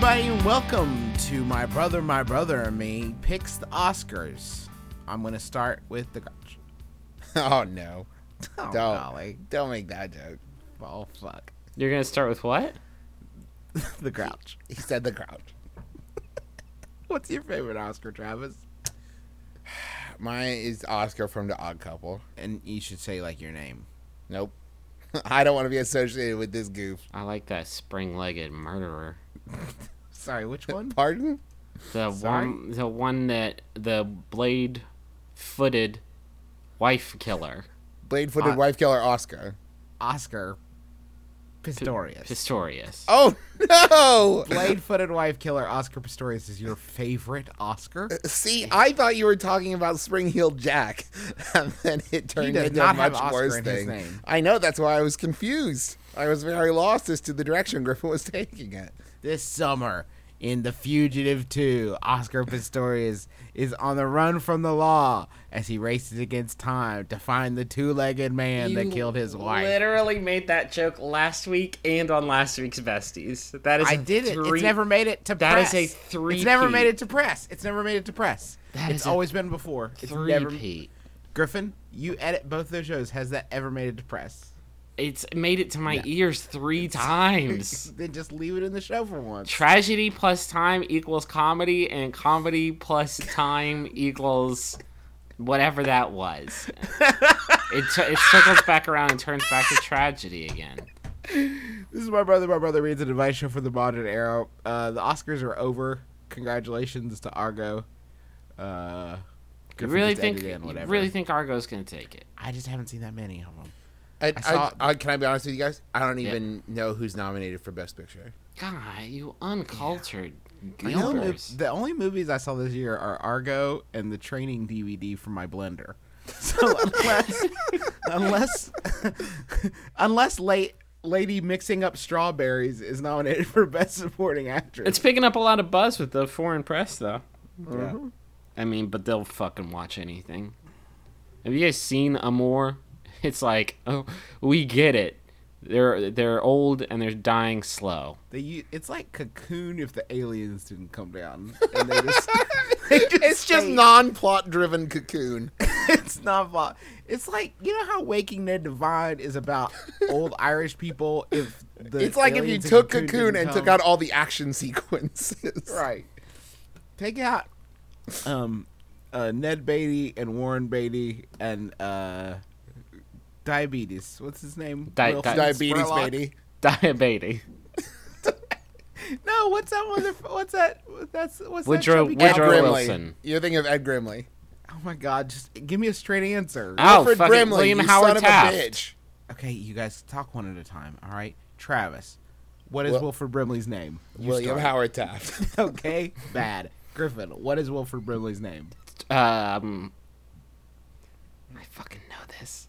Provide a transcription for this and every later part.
everybody, and welcome to my brother, my brother, and me picks the Oscars. I'm gonna start with the Grouch. Oh no! Oh, Don't golly. don't make that joke. Oh fuck, You're gonna start with what? the Grouch. He said the Grouch. What's your favorite Oscar, Travis? Mine is Oscar from The Odd Couple. And you should say like your name. Nope. I don't want to be associated with this goof. I like that spring-legged murderer. Sorry, which one? Pardon? The Sorry? one, the one that the blade-footed wife killer, Blade-footed Uh, wife killer Oscar. Oscar Pistorius. Pistorius. Oh no! Blade-footed wife killer Oscar Pistorius is your favorite Oscar. Uh, see, I thought you were talking about Spring Heeled Jack, and then it turned does into not a have much Oscar worse in his thing. name. I know that's why I was confused. I was very lost as to the direction Griffin was taking it. This summer in The Fugitive 2, Oscar Pistorius is on the run from the law as he races against time to find the two-legged man that killed his wife. Literally made that joke last week and on last week's besties. That is I did it. three- It's never made it to That is press. a It's never made it to press. It's never made it to press. That it's always been before. It's never. Griffin, you edit both those shows. Has that ever made it to press? It's made it to my ears three times. then just leave it in the show for once. Tragedy plus time equals comedy, and comedy plus time equals whatever that was. it, t- it circles back around and turns back to tragedy again. This is my brother. My brother reads an advice show for the modern era. Uh, the Oscars are over. Congratulations to Argo. Uh, You really think? You really think Argo's gonna take it? I just haven't seen that many of them. I, I saw- I, I, can I be honest with you guys? I don't Yeah. even know who's nominated for Best Picture. God, you uncultured The only, mov- the only movies I saw this year are Argo and the training DVD from my blender. So unless unless unless late lady mixing up strawberries is nominated for best supporting actress. It's picking up a lot of buzz with the foreign press, though. yeah. I mean, but they'll fucking watch anything. Have you guys seen Amour? It's like, oh, we get it. They're they're old and they're dying slow. They it's like Cocoon if the aliens didn't come down and they just, just It's just non-plot driven cocoon. it's not fun. It's like you know how Waking Ned Devine is about old Irish people. If the it's like if you took Cocoon didn't and took out all the action sequences. right, take out um uh, Ned Beatty and Warren Beatty and uh diabetes. What's his name? Di- di- Diabetes, Spurlock? baby. Diabetes. No, what's that one? What's that? That's what's Woodrow- that? chubby guy? Woodrow Grimley. Wilson. You're thinking of Ed Grimley. Oh my God! Just give me a straight answer. Oh, Wilfred fucking Brimley, William you Howard son of Taft. a bitch. Okay, you guys talk one at a time. All right, Travis. What is Wil- Wilford Brimley's name? You William start. Howard Taft. Okay, bad. Griffin. What is Wilford Brimley's name? Um, I fucking know this.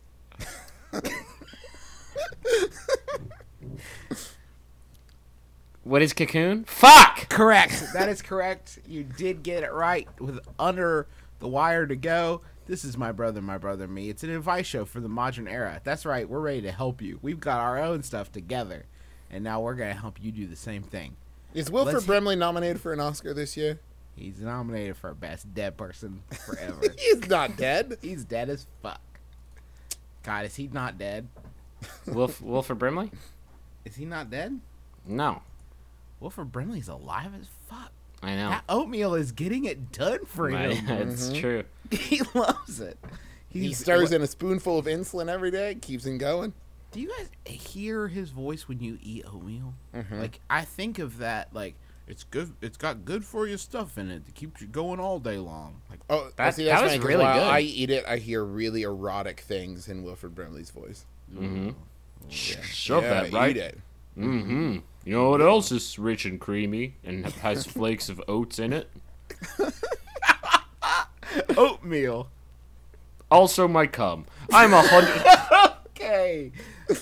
What is Cocoon? Fuck. Correct. that is correct. You did get it right with under the wire to go. This is my brother, my brother, me. It's an advice show for the modern era. That's right. We're ready to help you. We've got our own stuff together, and now we're gonna help you do the same thing. Is Wilford Let's- Brimley nominated for an Oscar this year? He's nominated for best dead person forever. He's not dead. He's dead as fuck. God, is he not dead? Wilf Wilford Brimley? Is he not dead? No, Wilford Brimley's alive as fuck. I know. That oatmeal is getting it done for I- him. it's true. he loves it. He He's- stirs in a spoonful of insulin every day, keeps him going. Do you guys hear his voice when you eat oatmeal? Mm-hmm. Like I think of that like it's good. It's got good for you stuff in it to keep you going all day long. Like Oh, That- see, that that's was funny 'cause really good. I eat it, I hear really erotic things in Wilfred Brimley's voice. Shove yeah, that right. Eat it. Mm-hmm. You know what else is rich and creamy and has flakes of oats in it? oatmeal. Also my cum. I'm a hundred. Okay.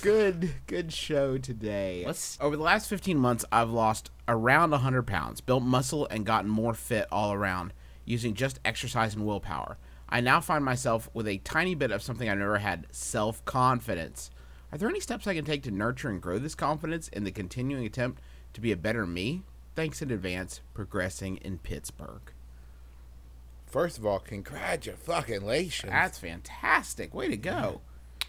Good good show today. Let's- Over the last 15 months, I've lost around 100 pounds, built muscle, and gotten more fit all around using just exercise and willpower. I now find myself with a tiny bit of something I've never had self confidence. Are there any steps I can take to nurture and grow this confidence in the continuing attempt to be a better me? Thanks in advance, progressing in Pittsburgh. First of all, congratulations. That's fantastic. Way to go.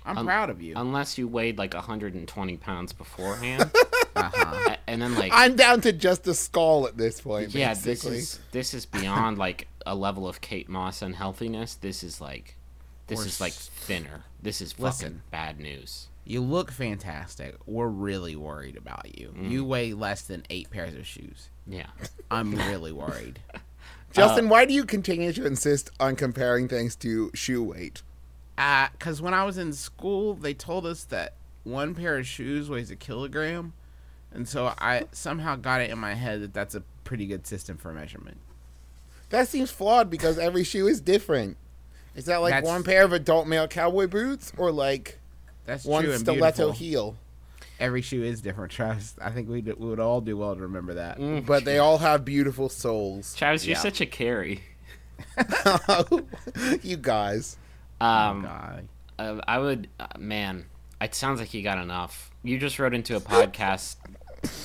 I'm proud of you. Unless you weighed like 120 pounds beforehand, Uh-huh. And then like I'm down to just a skull at this point. yeah, this is this is beyond like a level of Kate Moss unhealthiness. This is like this Or is like thinner. This is fucking Listen. bad news. You look fantastic. We're really worried about you. You weigh less than eight pairs of shoes. Yeah. I'm really worried. Justin, uh, why do you continue to insist on comparing things to shoe weight? Because when I was in school, they told us that one pair of shoes weighs a kilogram. And so I somehow got it in my head that that's a pretty good system for measurement. That seems flawed because every shoe is different. Is that like That's- one pair of adult male cowboy boots or like That's one true stiletto beautiful. heel? Every shoe is different, Travis. I think we we would all do well to remember that. Mm, but they all have beautiful soles. Travis, you're Yeah. such a carry. you guys. Um, Guy. uh, I would, uh, man. It sounds like you got enough. You just wrote into a podcast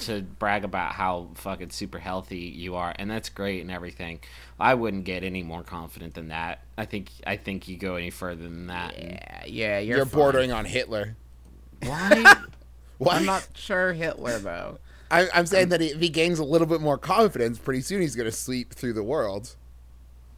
to brag about how fucking super healthy you are, and that's great and everything. I wouldn't get any more confident than that. I think I think you go any further than that. Yeah, yeah, you're, You're, bordering on Hitler. Why? What? I'm not sure Hitler though. I, I'm saying that if he gains a little bit more confidence, pretty soon he's going to sleep through the world.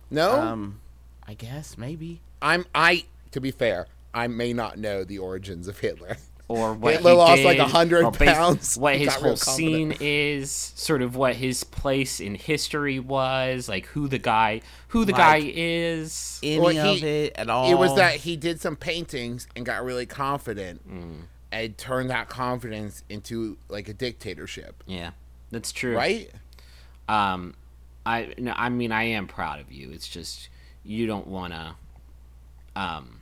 No, Um, I guess maybe. I'm. I. To be fair, I may not know the origins of Hitler. or what Hitler he lost like did, 100 pounds, What his whole scene is, sort of what his place in history was, like who the guy, who the guy is. Any Well, of it at all? It was that he did some paintings and got really confident, Mm. and turned that confidence into like a dictatorship, Yeah, that's true. right? Um, I no, I mean I am proud of you. It's just you don't want to. Um,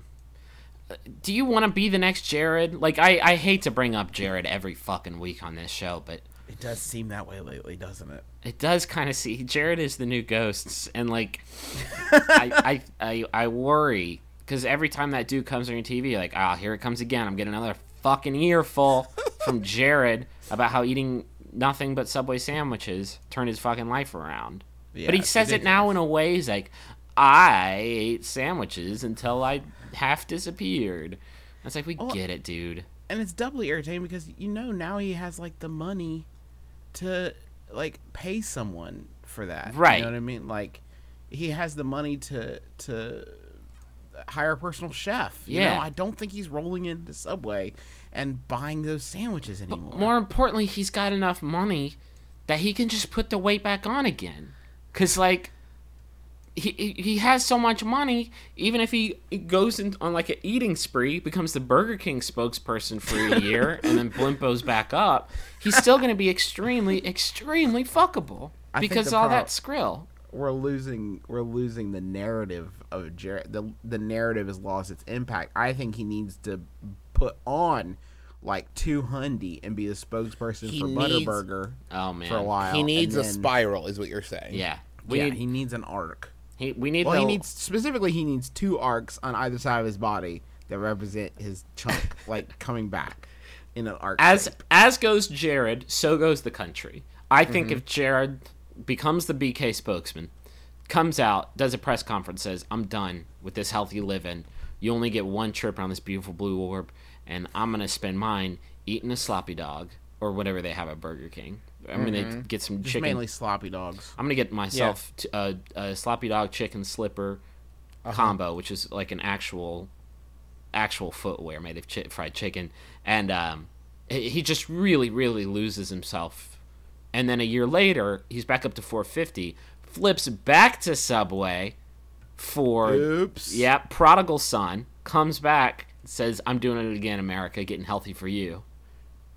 do you want to be the next Jared? Like I, I hate to bring up Jared every fucking week on this show, but It does seem that way lately, doesn't it? it does kind of see Jared is the new ghosts, and like I, I, I, I worry because every time that dude comes on your TV, like ah, here it comes again. I'm getting another fucking earful from Jared about how eating nothing but Subway sandwiches turned his fucking life around. Yeah, but he says it now in a way he's like, I ate sandwiches until I half disappeared. I was like, we get it, dude. And it's doubly irritating because you know now he has like the money to like pay someone for that. Right. You know what I mean? Like he has the money to to hire a personal chef. You Yeah. know, I don't think he's rolling into Subway and buying those sandwiches anymore. More importantly, he's got enough money that he can just put the weight back on again. Cause like he he- he has so much money, even if he goes in, on like an eating spree, becomes the Burger King spokesperson for a year, and then blimpo's back up, he's still going to be extremely extremely fuckable I because all pro- that skrill. we're losing we're losing the narrative of Jared. The the narrative has lost its impact. I think he needs to put on like two hundy and be the spokesperson He for needs- Butterburger Oh man, for a while. He needs a spiral, is what you're saying. Yeah, we yeah, need he needs an arc. He, we need Well, he needs specifically he needs two arcs on either side of his body that represent his chunk, like coming back in an arc. as shape. as goes Jared, so goes the country. I think Mm-hmm. if Jared becomes the BK spokesman, comes out, does a press conference, says, "I'm done with this healthy living. You only get one trip around this beautiful blue orb, and I'm gonna spend mine eating a sloppy dog or whatever they have at Burger King. I'm gonna get some Just chicken. mainly sloppy dogs. I'm gonna get myself t- a, a sloppy dog chicken slipper Uh-huh. combo, which is like an actual actual footwear made of chi- fried chicken, and um, he he just really really loses himself and then a year later he's back up to 450. Flips back to Subway for Oops. yeah, prodigal son comes back says I'm doing it again, America, getting healthy for you.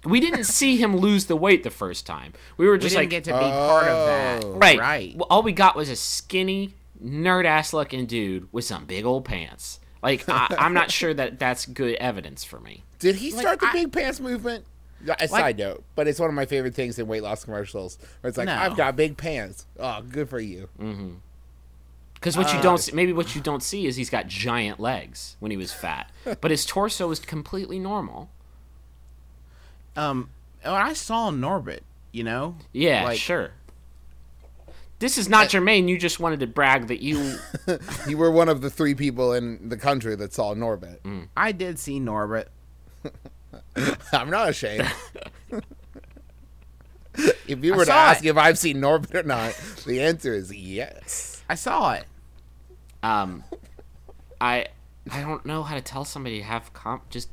We didn't see him lose the weight the first time. We were We just didn't like get to be part of that. Oh. right. Right. Well, all we got was a skinny, nerd ass looking dude with some big old pants. Like I, I'm not sure that that's good evidence for me. Did he start the I- big pants movement? A side note, but it's one of my favorite things in weight loss commercials. Where it's like, No. I've got big pants. Oh, good for you. Mm-hmm. Because what you uh, don't see, maybe what you don't see is he's got giant legs when he was fat, but his torso is completely normal. Um, when I saw Norbit, you know, Yeah, Like- sure. This is not germane. You just wanted to brag that you. You were one of the three people in the country that saw Norbit. Mm. I did see Norbit. I'm not ashamed. if you were to ask it. if I've seen Norbit or not, the answer is yes. I saw it. Um, I I don't know how to tell somebody to have comp. Just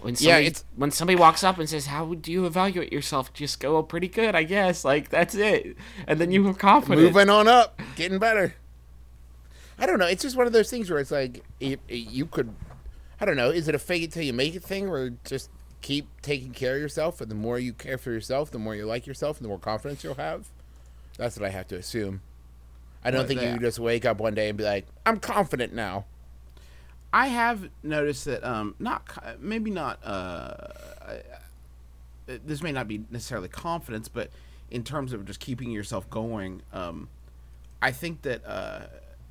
when Yeah, somebody, it's- when somebody walks up and says, "How do you evaluate yourself?" Just go, "Oh, pretty good, I guess." Like that's it, and then you have confidence. Moving on up, getting better. I don't know. It's just one of those things where it's like if you could. I don't know. Is it a fake it till you make it thing, or just keep taking care of yourself? And the more you care for yourself, the more you like yourself, and the more confidence you'll have. That's what I have to assume. I don't What think you just wake up one day and be like, "I'm confident now." I have noticed that um not maybe not uh this may not be necessarily confidence but in terms of just keeping yourself going um I think that uh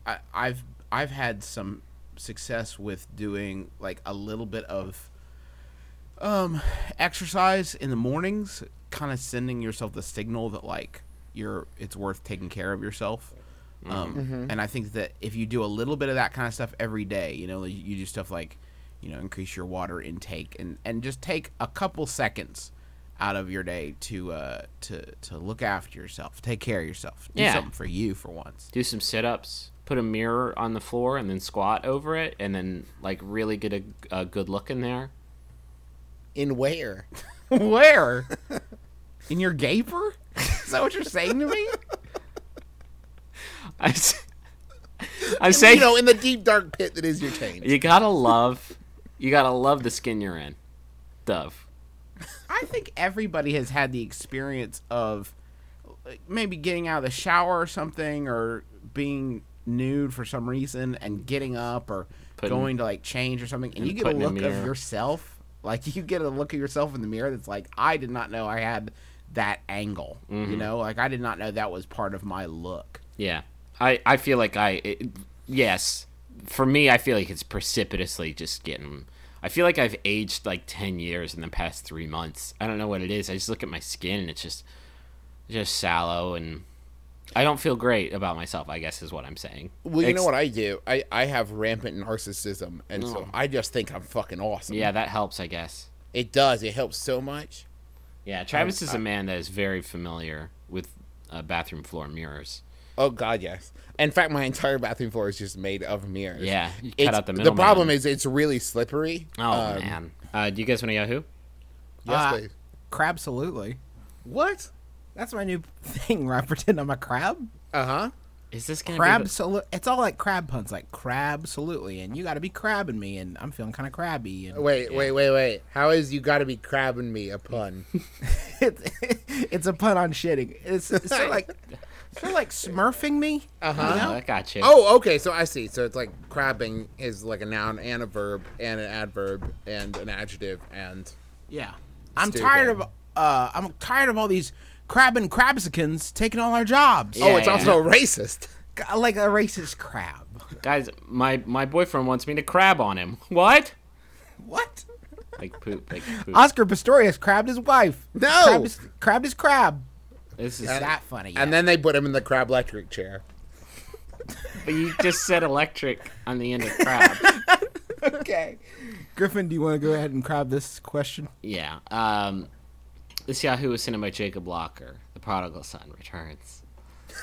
I, I've I've had some success with doing like a little bit of um exercise in the mornings kind of sending yourself the signal that like you're it's worth taking care of yourself um, and i think that if you do a little bit of that kind of stuff every day you know you, you do stuff like you know increase your water intake and and just take a couple seconds out of your day to uh to to look after yourself take care of yourself do Yeah. something for you for once. Do some sit-ups put a mirror on the floor and then squat over it and then like really get a, a good look in there. In where? where? In your gaper? Is that what you're saying to me i'm, s- I'm saying you know, in the deep dark pit that is your taint. you gotta love you gotta love the skin you're in dove I think everybody has had the experience of maybe getting out of the shower or something, or being nude for some reason and getting up, or Putting- going to like change or something, and, and you get a putting a look of yourself. Like you get a look of yourself in the mirror that's like, I did not know I had that angle. Mm-hmm. You know, like I did not know that was part of my look. Yeah, I I feel like I it, yes, for me I feel like it's precipitously just getting. I feel like I've aged like ten years in the past three months. I don't know what it is. I just look at my skin and it's just just sallow and I don't feel great about myself. I guess is what I'm saying. Well, you Ex- know what I do? I, I have rampant narcissism, and Oh. so I just think I'm fucking awesome. Yeah, that helps. I guess. It does. It helps so much. Yeah, Travis is a man that is very familiar with uh, bathroom floor mirrors. Oh God, yes. In fact, my entire bathroom floor is just made of mirrors. Yeah, you cut out the middle. the middleman. problem is it's really slippery. Oh Um, man, uh, do you guys want to Yahoo? Yes, Uh, please. Crabsolutely. What? That's my new thing where I pretend I'm a crab. Uh huh. Is this gonna Crab be? salu- It's all like crab puns, like crab absolutely, and you got to be crabbing me, and I'm feeling kind of crabby. And Wait, wait, wait, wait. How is you got to be crabbing me a pun? it's, it's a pun on shitting. It's, it's sort of like sort of like smurfing me. Uh The, huh. oh, I got you. Oh, okay. So I see. So it's like crabbing is like a noun and a verb and an adverb and an adjective and Yeah, I'm Stupid. tired of uh, I'm tired of all these crabbing crabsicans taking all our jobs. Yeah, oh, it's yeah. also racist. Like a racist crab. Guys, my my boyfriend wants me to crab on him. What? What? Like poop, like poop. Oscar Pistorius crabbed his wife. No! crabbed his, crabbed his crab. This is. Is that funny? And then they put him in the crab electric chair. But you just said electric on the end of crab. okay. Griffin, do you want to go ahead and crab this question? yeah. Um, this Yahoo was sent in by Jacob Locker. The prodigal son returns.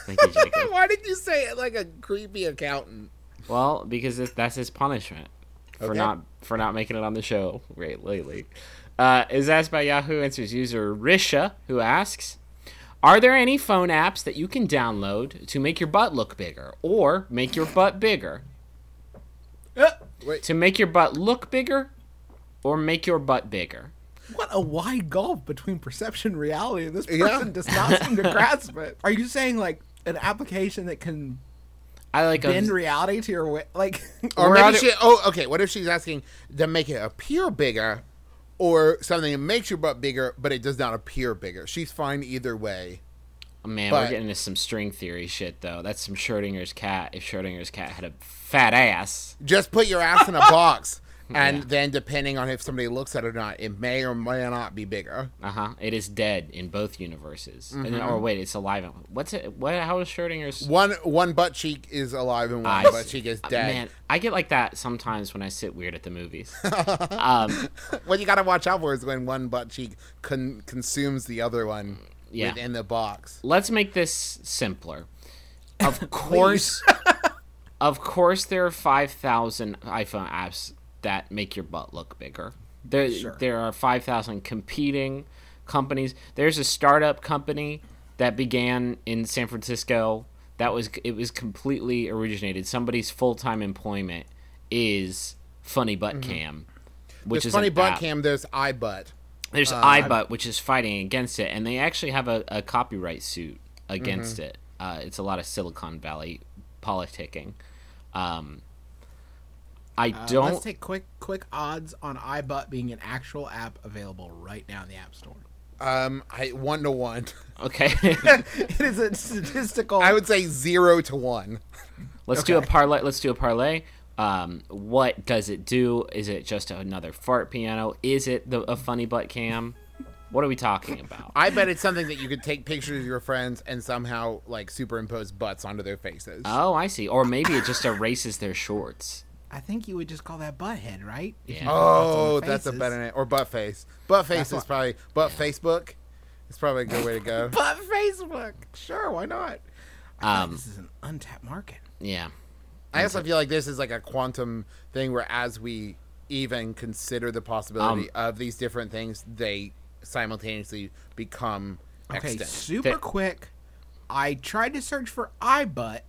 Thank you, Jacob. Why did you say it like a creepy accountant? well, because it, that's his punishment for Okay. not for not making it on the show right lately. Uh, is asked by Yahoo Answers user Risha, who asks, Are there any phone apps that you can download to make your butt look bigger or make your butt bigger? Uh, to make your butt look bigger or make your butt bigger? What a wide gulf between perception and reality. This person Yeah. does not seem to grasp it. Are you saying like an application that can I like bend a, reality to your way? Like, Or, Or maybe she. Oh, okay. What if she's asking to make it appear bigger, or something that makes your butt bigger, but it does not appear bigger? She's fine either way. Oh, man, but- we're getting into some string theory shit though. That's some Schrodinger's cat. If Schrodinger's cat had a fat ass, Just put your ass in a box, and Yeah. then depending on if somebody looks at it or not, it may or may not be bigger. uh huh, it is dead in both universes. And then- Mm-hmm. or wait, it's alive. What's it? What? How is Schrodinger's? One one butt cheek is alive and one I butt see. cheek is Uh, dead. Man, I get like that sometimes when I sit weird at the movies. um, What you gotta watch out for is when one butt cheek con- consumes the other one Yeah. within the box. let's make this simpler. Of course, of course, there are five thousand iPhone apps that make your butt look bigger. There, there are five thousand competing companies. There's a startup company that began in San Francisco. That was it was completely originated. Somebody's full time employment is Funny Butt Cam, which There's is funny butt app. cam. There's iButt. There's iButt, which is fighting against it, and they actually have a, a copyright suit against Mm-hmm. it. Uh, it's a lot of Silicon Valley politicking. Um, I uh, don't. let's take quick quick odds on iButt being an actual app available right now in the App Store. Um, I one to one. okay, it is a statistical. I would say zero to one. let's do a parlay. Let's do a parlay. Um, what does it do? Is it just another fart piano? Is it the a funny butt cam? What are we talking about? I bet it's something that you could take pictures of your friends and somehow like superimpose butts onto their faces. Oh, I see. Or maybe it just erases their shorts. I think you would just call that butthead, right? Yeah. put butts on oh, that's a better name. Or butt face. Butt face is probably butt Facebook. It's probably a good way to go. Butt Facebook. Sure, why not? I thought Um, this is an untapped market. Yeah. I also feel like this is like a quantum thing where as we even consider the possibility Um, of these different things, they simultaneously become Okay, extant. super There- quick. I tried to search for iButt,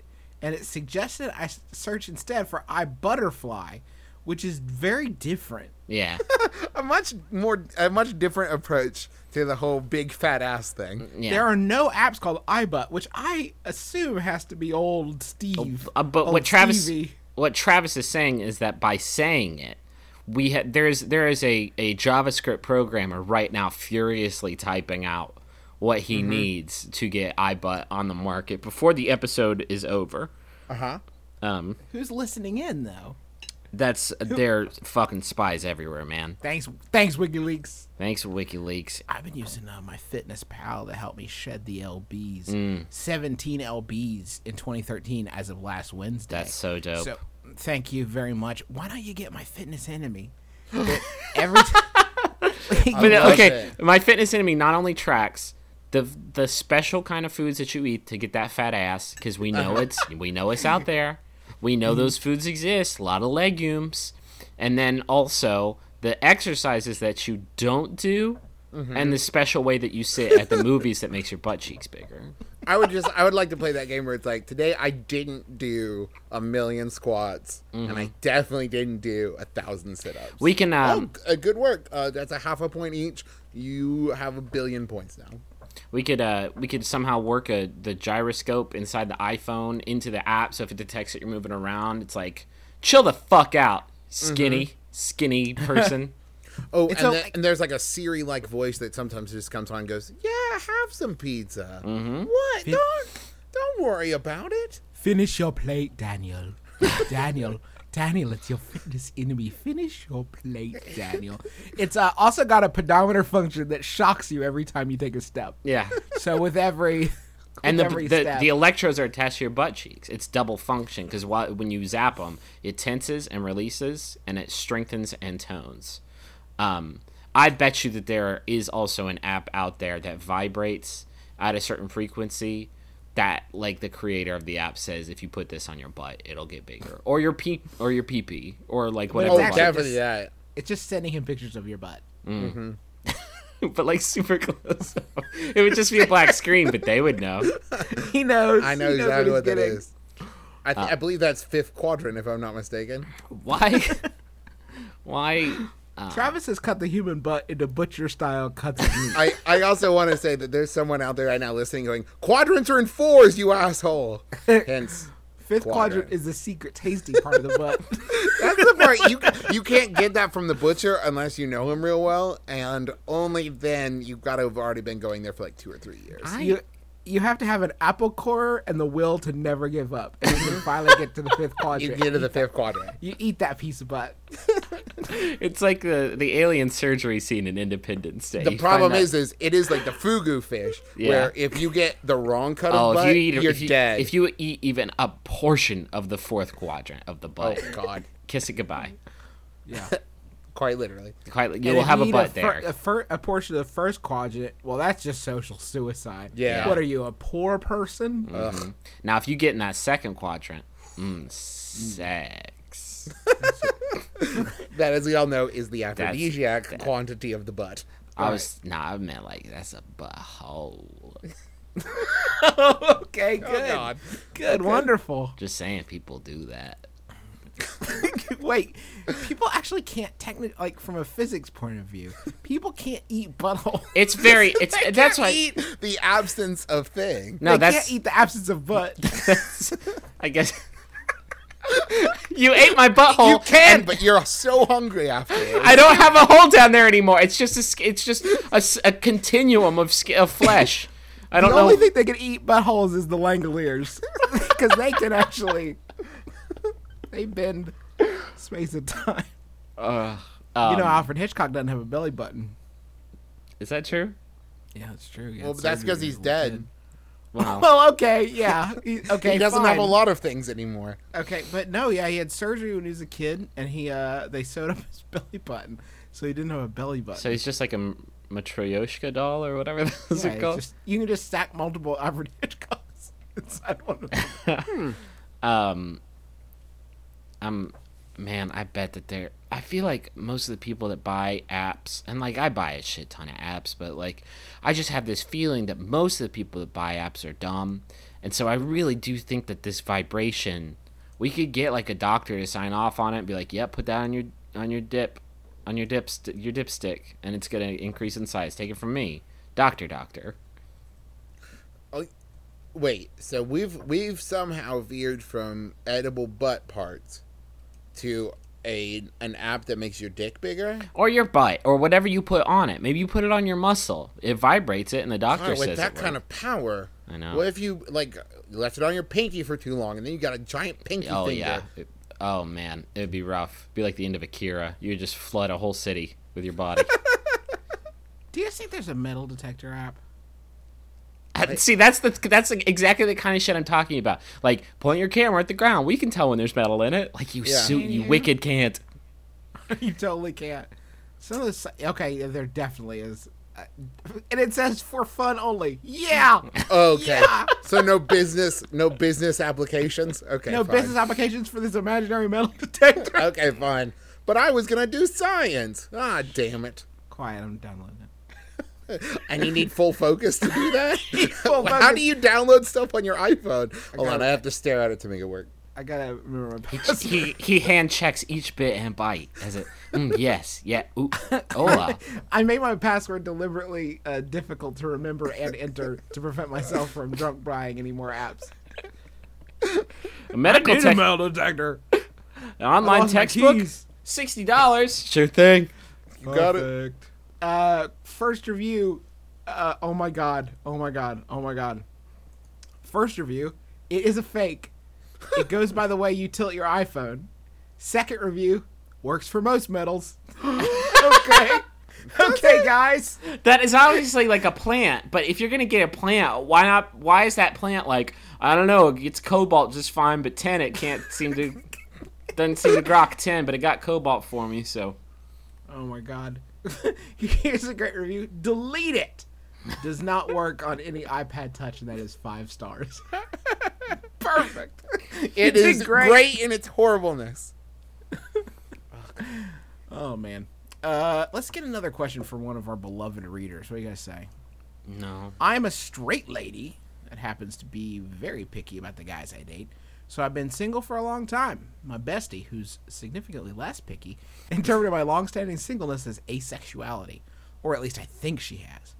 and it suggested I search instead for iButterfly, which is very different. Yeah. a much more, a much different approach to the whole big fat ass thing. Yeah. There are no apps called iButt, which I assume has to be old Steve. Uh, but old what Travis Stevie. what Travis is saying is that by saying it, we ha- there's there is a, a JavaScript programmer right now furiously typing out what he Mm-hmm. needs to get iButt on the market before the episode is over. Uh huh. Um, Who's listening in though? that's they're fucking spies everywhere, man. Thanks, thanks WikiLeaks. Thanks WikiLeaks. I've been using uh, my Fitness Pal to help me shed the lbs. Mm. 17 lbs in 2013 as of last Wednesday. That's so dope. So, thank you very much. Why don't you get my fitness enemy? Every time. But okay, it. my fitness enemy not only tracks the the special kind of foods that you eat to get that fat ass because we know it's we know it's out there. We know those foods exist. A lot of legumes, and then also the exercises that you don't do, and the special way that you sit at the movies that makes your butt cheeks bigger. I would just, I would like to play that game where it's like, today I didn't do a million squats, and I definitely didn't do a thousand sit-ups. We can oh, um, uh, good work. Uh, that's a half a point each. You have a billion points now. We could uh we could somehow work a the gyroscope inside the iPhone into the app so if it detects that you're moving around it's like chill the fuck out skinny skinny person Oh, and, a- then- and there's like a Siri-like voice that sometimes just comes on and goes, "Yeah, have some pizza. What? Don't don't worry about it." Finish your plate, Daniel. Daniel. Daniel, it's your fitness enemy. Finish your plate, Daniel. It's uh, also got a pedometer function that shocks you every time you take a step. yeah So with every and the, the, the electrodes are attached to your butt cheeks it's double function because when you zap them it tenses and releases and it strengthens and tones um, i bet you that there is also an app out there that vibrates at a certain frequency that like the creator of the app says if you put this on your butt it'll get bigger or your pee or your pee pee or like But whatever Oh, it's definitely just- that. it's just sending him pictures of your butt. Mm-hmm. but like super close. It would just be a black screen, but they would know. He knows. I know He knows exactly he's what that getting. is. I, th- I uh. believe that's fifth quadrant, if I'm not mistaken. Why? Why? Uh, Travis has cut the human butt into butcher style cuts of meat. I, I also want to say that there's someone out there right now listening going, quadrants are in fours, you asshole. Hence, Fifth quadrant. quadrant. is the secret tasty part of the butt. that's the part you you can't get that from the butcher unless you know him real well, and only then you've got to have already been going there for like two or three years. I, you you have to have an apple core and the will to never give up, and you can finally get to the fifth quadrant. You get to the fifth quadrant. You eat that piece of butt. it's like the the alien surgery scene in Independence Day. The You problem is, is it is like the fugu fish, Yeah. where if you get the wrong cut that- of oh, butt, if you eat, you're if you, dead. if you eat even a portion of the fourth quadrant of the oh, butt, oh God, kiss it goodbye. Yeah. quite literally. Quite, you And will have a eat butt fir- there. A, fir- a portion of the first quadrant. Well, that's just social suicide. Yeah. What are you, a poor person? Ugh. Now, if you get in that second quadrant, mm, sex. That, as we all know, is the aphrodisiac quantity of the butt. I was nah, I meant like that's a butthole. okay, good. Oh God. Good, wonderful. Just saying, people do that. Wait, people actually can't technically, like, from a physics point of view, people can't eat butthole. It's very. It's They that's can't why. eat the absence of thing. No, they that's. can't eat the absence of butt. I guess. you ate my butthole. you can, and but you're so hungry afterwards. I don't have a hole down there anymore. It's just a. It's just a, a continuum of of flesh. I don't know. only thing they can eat buttholes is the Langoliers, because they can actually they bend space and time. Ugh. you know, Um, Alfred Hitchcock doesn't have a belly button. is that true? Yeah, it's true. He had Well, but that's because he's was a little dead. kid. Wow. Well, okay, yeah, he, okay. he doesn't have a lot of things anymore. Okay, but no, yeah, he had surgery when he was a kid, and he uh they sewed up his belly button, so he didn't have a belly button. so he's just like a Matryoshka doll or whatever those yeah, are it's called. just, you can just stack multiple Alfred Hitchcocks inside one of them. um um man i bet that they're i feel like most of the people that buy apps and like i buy a shit ton of apps but like i just have this feeling that most of the people that buy apps are dumb. And so i really do think that this vibration we could get like a doctor to sign off on it and be like yep put that on your on your dip on your dip your dipstick and it's going to increase in size. Take it from me. Doctor doctor. Oh, Wait, so we've we've somehow veered from edible butt parts to a an app that makes your dick bigger. or your butt or whatever you put on it maybe you put it on your muscle it vibrates it and the doctor Oh, says with that it kind works. of power. I know. What if you like left it on your pinky for too long, and then you got a giant pinky Oh finger? yeah. It- oh man, it'd be rough. Be like the end of Akira. You would just flood a whole city with your body. Do you guys think there's a metal detector app? I- See, that's the that's exactly the kind of shit I'm talking about. Like point your camera at the ground. We can tell when there's metal in it. Like you Yeah. suit, you you? wicked can't. you totally can't. Some of this, okay, there definitely is, uh, and it says for fun only. Yeah, Okay. Yeah. So no business, no business applications. Okay. no fine. business applications for this imaginary metal detector. Okay, fine. But I was gonna do science. Ah, damn it. Quiet, I'm downloading it. And you need full focus to do that? How focus. do you download stuff on your iPhone? Hold on, it. I have to stare at it to make it work. I gotta remember my password. He he hand checks each bit and byte as it. Mm, yes, yeah. Ooh, hola. I made my password deliberately uh, difficult to remember and enter to prevent myself from drunk buying any more apps. A medical tech, metal detector. an online lost textbook, sixty dollars. Sure thing. You got it. Uh, first review. Uh, oh my god. Oh my god. Oh my god. First review. It is a fake. It goes by the way you tilt your iPhone. Second review. Works for most metals. okay. Okay, guys. That is obviously like a plant, but if you're gonna get a plant, why not? Why is that plant like I don't know? It's cobalt just fine, but ten it can't seem to doesn't seem to grok ten, but it got cobalt for me. So Oh my god. Here's a great review. Delete it. Does not work on any iPod Touch, and that is five stars. Perfect. It is You did is great. in its horribleness. Oh man. Uh, let's get another question from one of our beloved readers. What do you guys say? No. I'm a straight lady that happens to be very picky about the guys I date. So I've been single for a long time. My bestie, who's significantly less picky, interpreted my long-standing singleness as asexuality, or at least I think she has.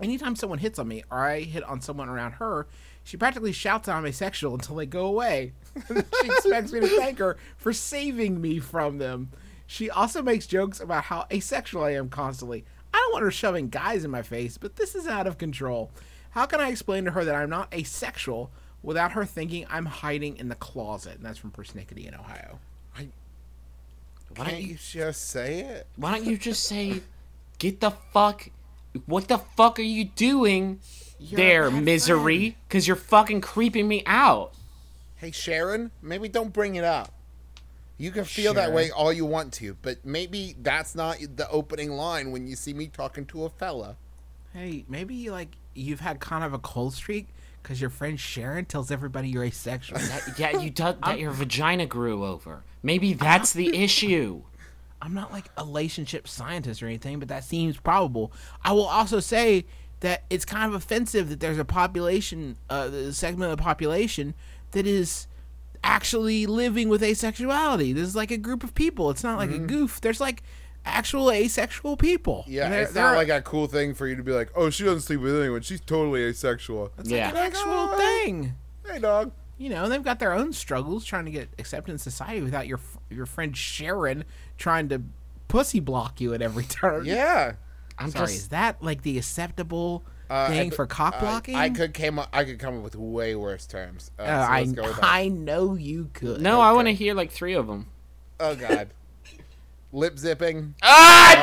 Anytime someone hits on me or I hit on someone around her, she practically shouts I'm asexual until they go away. she expects me to thank her for saving me from them. She also makes jokes about how asexual I am constantly. I don't want her shoving guys in my face, but this is out of control. How can I explain to her that I'm not asexual without her thinking I'm hiding in the closet? And that's from Persnickety in Ohio. I, Why Can't don't you you? just say it? Why don't you just say, "Get the fuck"? What the fuck are you doing You're there, misery? Because you're fucking creeping me out. Hey Sharon, maybe don't bring it up. You can feel that way all you want to, but maybe that's not the opening line when you see me talking to a fella. Hey, maybe like you've had kind of a cold streak because your friend Sharon tells everybody you're asexual. That, yeah, you do, that your vagina grew over. Maybe that's the issue. I'm not like a relationship scientist or anything, but that seems probable. I will also say that it's kind of offensive that there's a population, uh, a segment of the population that is actually living with asexuality. This is like a group of people. It's not like a goof. There's like actual asexual people. Yeah, They're- it's they're not like a cool thing for you to be like, oh, she doesn't sleep with anyone. She's totally asexual. yeah. an actual Oh, thing. Hey, dog. You know, they've got their own struggles trying to get accepted in society without your your friend Sharon trying to pussy block you at every turn. Yeah. I'm Sorry, just is that like the acceptable Uh, thing I- for cock I- blocking? I, could came up, I could come up with way worse terms. Uh, Uh, so I let's go with that. I know you could. no. I want to hear like three of them. Oh God. Lip zipping. Ah, no,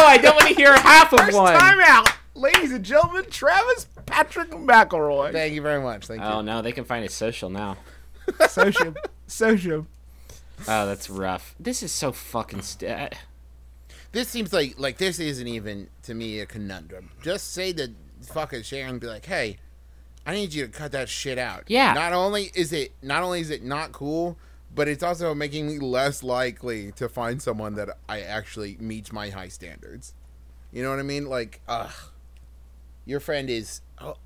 no, I don't want to hear half of First one. time out, ladies and gentlemen. Travis Patrick McElroy. Thank you very much. Thank Oh you. no, they can find it social now. Social, social. Oh, that's rough. This is so fucking st- This seems like like this isn't even to me a conundrum. Just say to fucking Sharon, be like, hey, I need you to cut that shit out. Yeah. Not only is it not only is it not cool, but it's also making me less likely to find someone that I actually meets my high standards. You know what I mean? Like, ugh, your friend is, oh,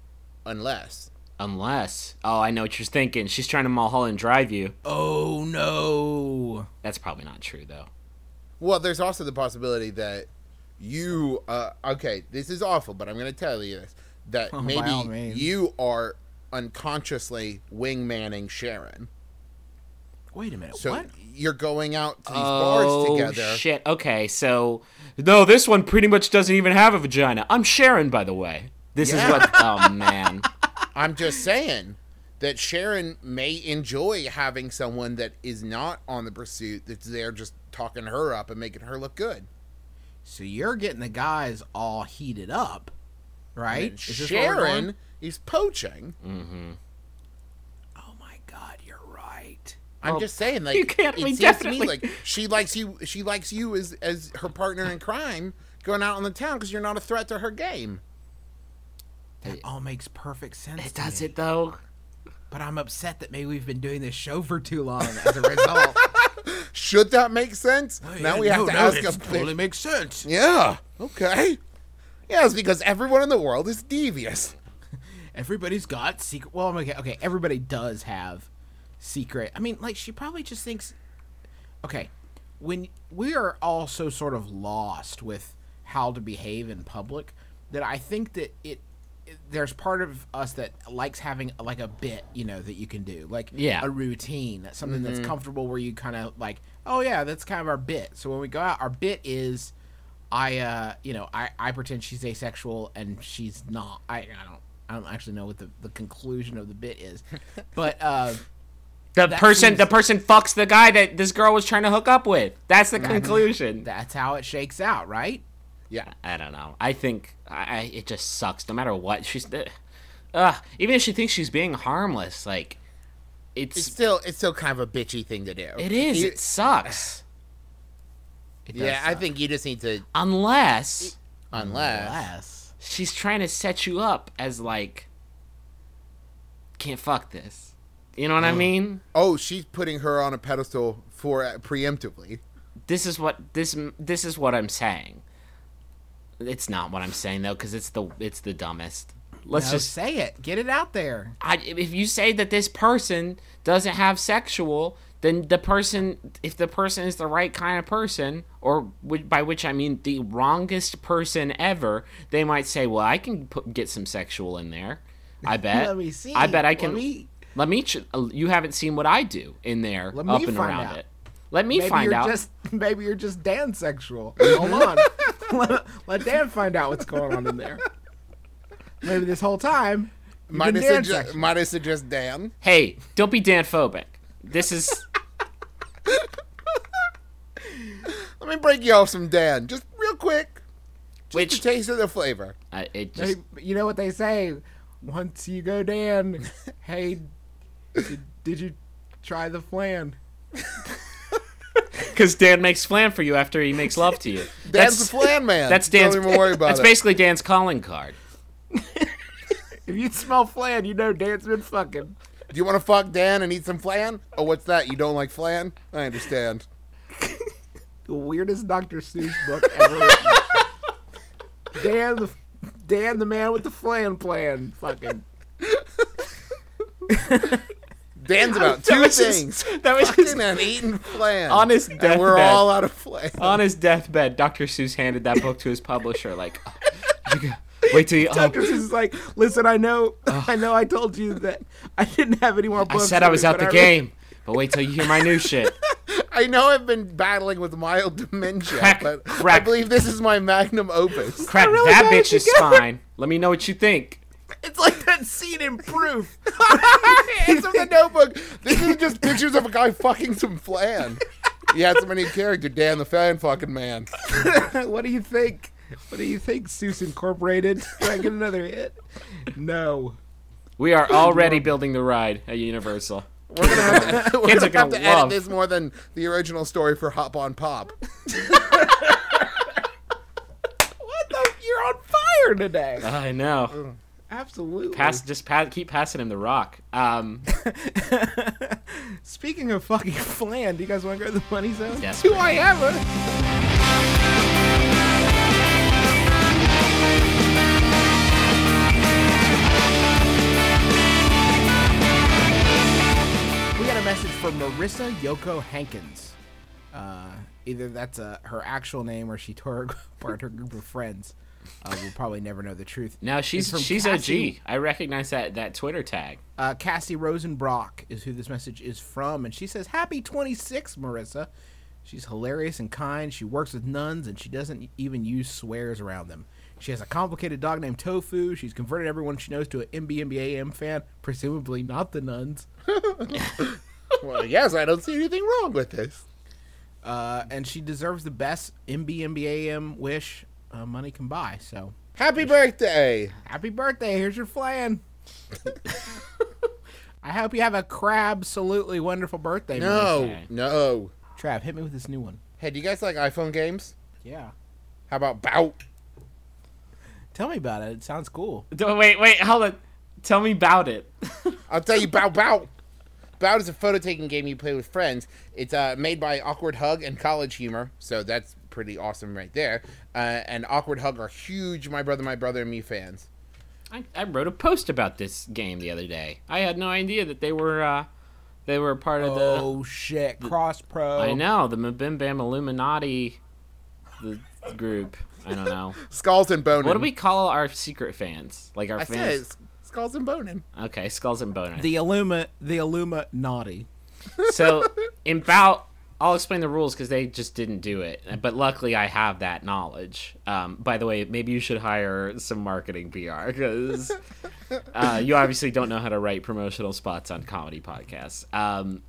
unless. unless. Oh, I know what you're thinking. She's trying to Mulholland Drive you. Oh no. That's probably not true though. Well, there's also the possibility that you, uh, okay, this is awful, but I'm going to tell you this that Oh, maybe you are unconsciously wingmanning Sharon. Wait a minute. So what? you're going out to these oh bars together. shit. Okay, so no, this one pretty much doesn't even have a vagina. I'm Sharon, by the way. This Yeah. is what. Oh man. I'm just saying that Sharon may enjoy having someone that is not on the pursuit that's there just talking her up and making her look good. So you're getting the guys all heated up, right? Is this where we're going? Sharon is poaching. Oh my god, you're right. I'm Well, just saying, like you can't it seems definitely- to me like she likes you. She likes you as as her partner in crime, going out on the town because you're not a threat to her game. That all makes perfect sense. It does me. it though. But I'm upset that maybe we've been doing this show for too long as a result. Should that make sense? Oh, now we have to ask a totally makes sense. Yeah. Okay. Yeah, it's because everyone in the world is devious. Everybody's got secret. Well, okay, okay. Everybody does have secret. I mean, like she probably just thinks. Okay, when we are all so sort of lost with how to behave in public, that I think that it. it- There's part of us that likes having like a bit, you know, that you can do, like Yeah. a routine, that's something that's comfortable, where you kind of like, oh yeah, that's kind of our bit. So when we go out, our bit is I uh you know I I pretend she's asexual and she's not. I I don't I don't actually know what the, the conclusion of the bit is, but uh The That person, seems- the person fucks the guy that this girl was trying to hook up with. That's the conclusion. that's how it shakes out, right? Yeah. I don't know. I think I, I it just sucks. No matter what she's, uh, even if she thinks she's being harmless, like it's, It's still it's still kind of a bitchy thing to do. it is. You- It sucks. It yeah, I think you just need to Unless unless Unless she's trying to set you up as like can't fuck this. You know what I mean? Oh, she's putting her on a pedestal for uh, preemptively. this is what this this is what I'm saying. It's not what I'm saying though, because it's the it's the dumbest. Let's No, just say it. Get it out there. I, if you say that this person doesn't have sexual, then the person, if the person is the right kind of person, or whi- by which I mean the wrongest person ever, they might say, "Well, I can put, get some sexual in there." I bet. Let me see. I bet I Let can. me- Let me. Ch- uh, you haven't seen what I do in there, Let up and around out. it. Let me Maybe find you're out. just maybe you're just Dan sexual. Hold on. let, let Dan find out what's going on in there. Maybe this whole time. you've Might been have Dan might have suggest Dan. Hey, don't be Dan phobic. This is. Let me break you off some Dan, just real quick. Just Which- a taste of the flavor. Uh, it just. Hey, you know what they say? Once you go Dan, hey, did, did you try the flan? Because Dan makes flan for you after he makes love to you. Dan's That's- the flan man. That's Dan's. Don't even worry about that's it. basically Dan's calling card. If you smell flan, you know Dan's been fucking. Do you want to fuck Dan and eat some flan? Oh, what's that? You don't like flan? I understand. The weirdest Dr. Seuss book ever written. Dan the Dan the man with the flan plan. Fucking. Dan's about That two his- things: that was his- fucking and eating flan. On his and we're all out of flan. On his deathbed, Dr. Seuss handed that book to his publisher. Like, oh, wait till you. Oh, Dr. Seuss is like, listen, I know, I know, I told you that I didn't have any more books. I said I was out the I really- game, but wait till you hear my new shit. I know I've been battling with mild dementia, Crack- but I believe this is my magnum opus. Crack really that bitch's together. spine. Let me know what you think. It's like that scene in Proof. it's from the notebook. This is just pictures of a guy fucking some flan. He had so many character, Dan the fan fucking man. what do you think? What do you think, Seuss Incorporated? Can I get another hit? No. We are already building the ride at Universal. We're gonna have to, we're Kids gonna are gonna have to edit love- this more than the original story for Hop on Pop. What the? You're on fire today. I know. Absolutely. Pass, just pass, keep passing him the rock. Um, Speaking of fucking flan, do you guys want to go to the money zone? Yes, Do. I ever? We got a message from Marissa Yoko Hankins. Uh, either that's uh, her actual name or she tore apart her group of friends. Uh, we'll probably never know the truth. now she's from she's Cassie- OG. I recognize that that Twitter tag. uh, Cassie Rosenbrock is who this message is from, and she says, "Happy 26, Marissa." She's hilarious and kind. She works with nuns, and she doesn't even use swears around them. She has a complicated dog named Tofu. She's converted everyone she knows to an MBMBAM fan, presumably not the nuns. Well, yes, I don't see anything wrong with this. Uh, and she deserves the best MBMBAM wish uh, money can buy. So, Happy birthday! happy birthday! Here's your flan. I hope you have a crab absolutely wonderful birthday. No, no. Marissa. Trav, hit me with this new one. Hey, do you guys like iPhone games? Yeah. How about Bout? Tell me about it. It sounds cool. Don't- Wait, wait, hold on. Tell me about it. I'll tell you Bout Bout. Bout is a photo taking game you play with friends. It's uh, made by Awkward Hug and College Humor, so that's pretty awesome right there. Uh, and Awkward Hug are huge My Brother, My Brother, and Me fans. I, I wrote a post about this game the other day. I had no idea that they were uh, they were part of the. Oh shit! Cross Pro. I know the Mabim Bam Illuminati, the group. I don't know. Skulls and Bonin. What do we call our secret fans? Like our I fans? said it's Skulls and Bonin. Okay, skulls and boner. The Illuma, the Illuma naughty. so in bout, I'll explain the rules because they just didn't do it. But luckily, I have that knowledge. Um, by the way, maybe you should hire some marketing PR because uh, you obviously don't know how to write promotional spots on comedy podcasts. Um,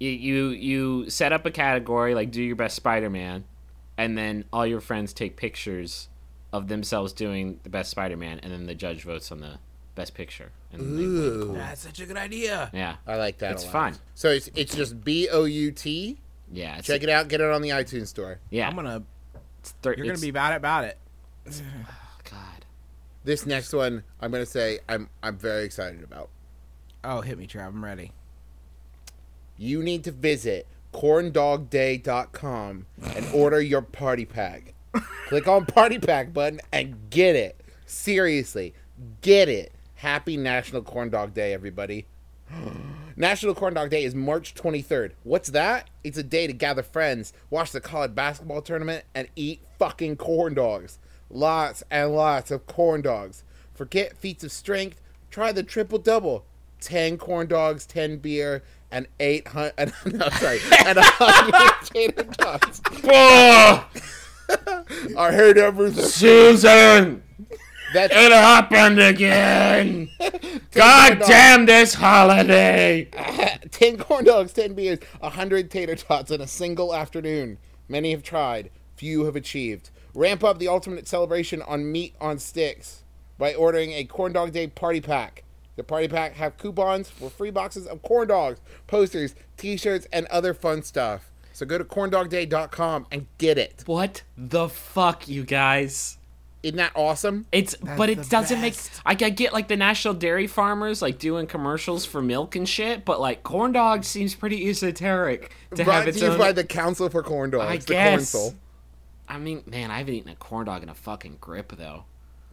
you, you you set up a category like do your best Spider-Man, and then all your friends take pictures of themselves doing the best Spider-Man, and then the judge votes on the best picture. And then they win. Ooh, That's such a good idea. yeah, I like that. It's a lot. fun. So it's it's just B O U T. yeah. It's, Check it out. Get it on the iTunes store. Yeah, I'm gonna. it's thir- You're gonna it's- be about it. About it. God. This next one, I'm gonna say I'm I'm very excited about. Oh, hit me, Trav. I'm ready. You need to visit corndogday.com and order your party pack. Click on party pack button and get it. Seriously, get it. Happy National Corn Dog Day, everybody. National Corn Dog Day is March 23rd. What's that? It's a day to gather friends, watch the college basketball tournament, and eat fucking corn dogs. Lots and lots of corn dogs. Forget feats of strength. Try the triple double: ten corn dogs, ten beer, and eight hundred. No, sorry, and a hundred tater tots. I heard everything. Susan, That's it happened again. God dogs. damn this holiday. 10 corn dogs, 10 beers, a 100 tater tots in a single afternoon. Many have tried, few have achieved. Ramp up the ultimate celebration on meat on sticks by ordering a Corn Dog Day party pack. The party pack have coupons for free boxes of corn dogs, posters, t-shirts, and other fun stuff. So go to corndogday.com and get it. What the fuck, you guys? Isn't that awesome? It's but it doesn't best. make. I, I get like the national dairy farmers like doing commercials for milk and shit, but like corn dog seems pretty esoteric to have Brought its to you own. by the Council for Corn Dogs, I the guess. Cornsol. I mean, man, I haven't eaten a corn dog in a fucking grip though.